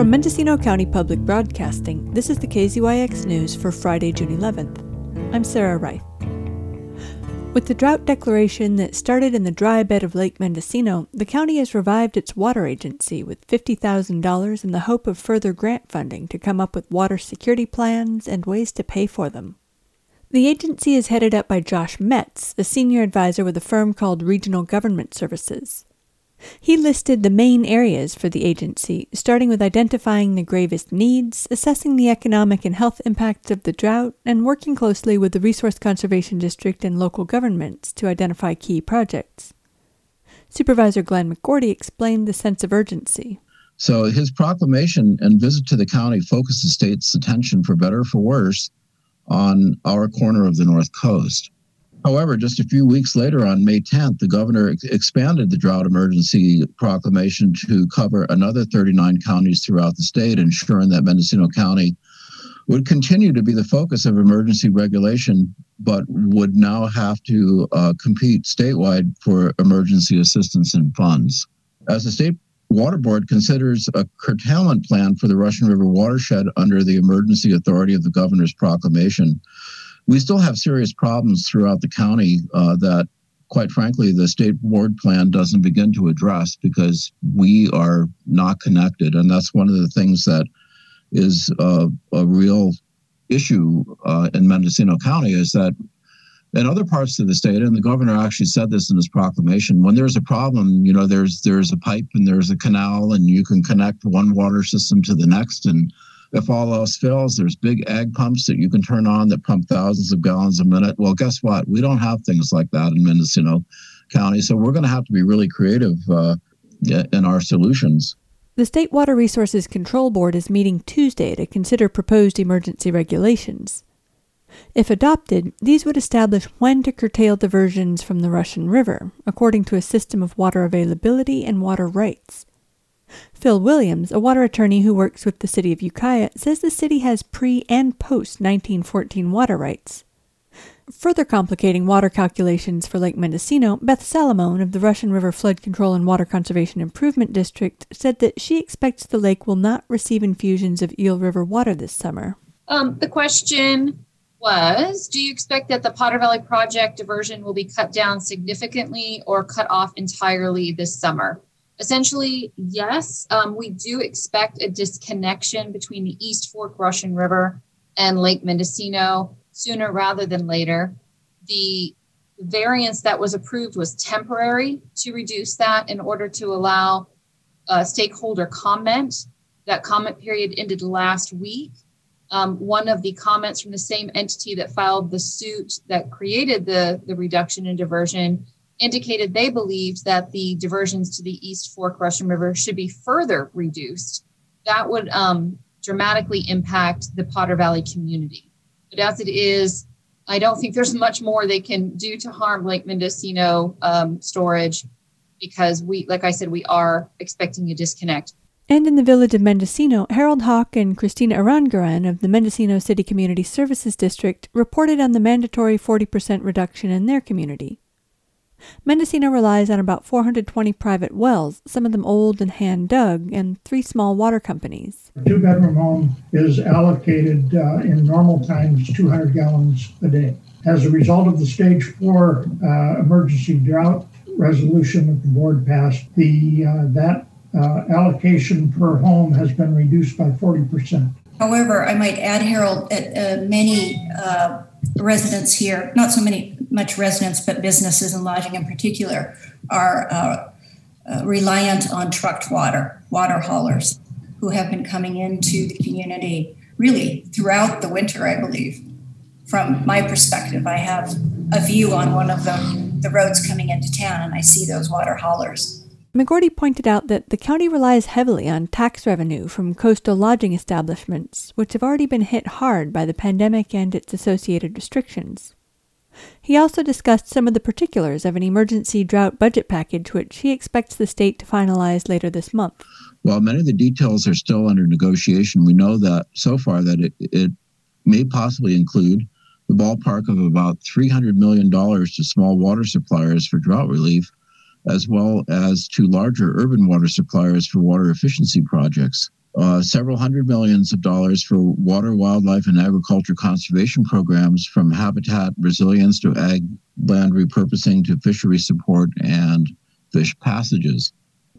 From Mendocino County Public Broadcasting, this is the KZYX News for Friday, June 11th. I'm Sarah Reith. With the drought declaration that started in the dry bed of Lake Mendocino, the county has revived its water agency with $50,000 in the hope of further grant funding to come up with water security plans and ways to pay for them. The agency is headed up by Josh Metz, a senior advisor with a firm called Regional Government Services. He listed the main areas for the agency, starting with identifying the gravest needs, assessing the economic and health impacts of the drought, and working closely with the Resource Conservation District and local governments to identify key projects. Supervisor Glenn McGourty explained the sense of urgency. So his proclamation and visit to the county focused the state's attention, for better or for worse, on our corner of the North Coast. However, just a few weeks later, on May 10th, the governor ex- expanded the drought emergency proclamation to cover another 39 counties throughout the state, ensuring that Mendocino County would continue to be the focus of emergency regulation, but would now have to uh, compete statewide for emergency assistance and funds. As the state water board considers a curtailment plan for the Russian River watershed under the emergency authority of the governor's proclamation, we still have serious problems throughout the county uh, that, quite frankly, the state board plan doesn't begin to address because we are not connected. And that's one of the things that is uh, a real issue uh, in Mendocino County is that in other parts of the state, and the governor actually said this in his proclamation, when there's a problem, you know, there's there's a pipe and there's a canal, and you can connect one water system to the next, and if all else fails, there's big ag pumps that you can turn on that pump thousands of gallons a minute. Well, guess what? We don't have things like that in Mendocino County. So we're going to have to be really creative uh, in our solutions. The State Water Resources Control Board is meeting Tuesday to consider proposed emergency regulations. If adopted, these would establish when to curtail diversions from the Russian River, according to a system of water availability and water rights. Phil Williams, a water attorney who works with the city of Ukiah, says the city has pre and post 1914 water rights. Further complicating water calculations for Lake Mendocino, Beth Salomone of the Russian River Flood Control and Water Conservation Improvement District said that she expects the lake will not receive infusions of Eel River water this summer. Um, the question was Do you expect that the Potter Valley Project diversion will be cut down significantly or cut off entirely this summer? Essentially, yes, um, we do expect a disconnection between the East Fork Russian River and Lake Mendocino sooner rather than later. The variance that was approved was temporary to reduce that in order to allow a stakeholder comment. That comment period ended last week. Um, one of the comments from the same entity that filed the suit that created the, the reduction in diversion indicated they believed that the diversions to the East Fork Russian River should be further reduced. That would um, dramatically impact the Potter Valley community. But as it is, I don't think there's much more they can do to harm Lake Mendocino um, storage because we, like I said, we are expecting a disconnect. And in the village of Mendocino, Harold Hawk and Christina Arangaran of the Mendocino City Community Services District reported on the mandatory 40% reduction in their community. Mendocino relies on about 420 private wells, some of them old and hand dug, and three small water companies. A two bedroom home is allocated uh, in normal times 200 gallons a day. As a result of the stage four uh, emergency drought resolution that the board passed, the uh, that uh, allocation per home has been reduced by 40%. However, I might add, Harold, that uh, many uh, residents here, not so many much residents, but businesses and lodging in particular, are uh, uh, reliant on trucked water, water haulers, who have been coming into the community really throughout the winter, I believe. From my perspective, I have a view on one of the, the roads coming into town, and I see those water haulers. McGourty pointed out that the county relies heavily on tax revenue from coastal lodging establishments, which have already been hit hard by the pandemic and its associated restrictions. He also discussed some of the particulars of an emergency drought budget package, which he expects the state to finalize later this month. While many of the details are still under negotiation, we know that so far that it, it may possibly include the ballpark of about $300 million to small water suppliers for drought relief as well as to larger urban water suppliers for water efficiency projects. Uh, several hundred millions of dollars for water, wildlife, and agriculture conservation programs from habitat resilience to ag land repurposing to fishery support and fish passages.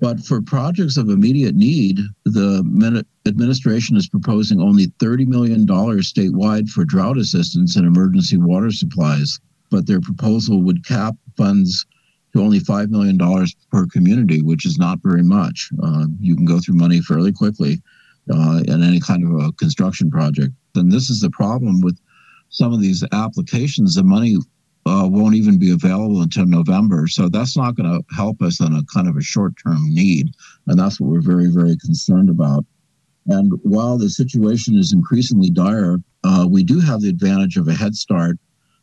But for projects of immediate need, the administration is proposing only $30 million statewide for drought assistance and emergency water supplies. But their proposal would cap funds only $5 million per community, which is not very much. Uh, you can go through money fairly quickly uh, in any kind of a construction project. And this is the problem with some of these applications. The money uh, won't even be available until November. So that's not going to help us on a kind of a short term need. And that's what we're very, very concerned about. And while the situation is increasingly dire, uh, we do have the advantage of a head start,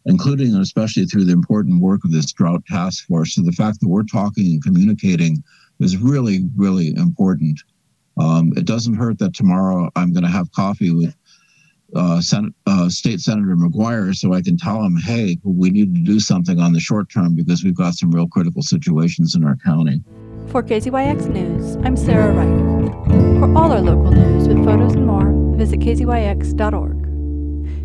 including and especially through the important work of this drought task force. So the fact that we're talking and communicating is really, really important. Um, it doesn't hurt that tomorrow I'm going to have coffee with uh, uh, State Senator McGuire so I can tell him, hey, we need to do something on the short term because we've got some real critical situations in our county. For KZYX News, I'm Sarah Reith. For all our local news with photos and more, visit kzyx.org.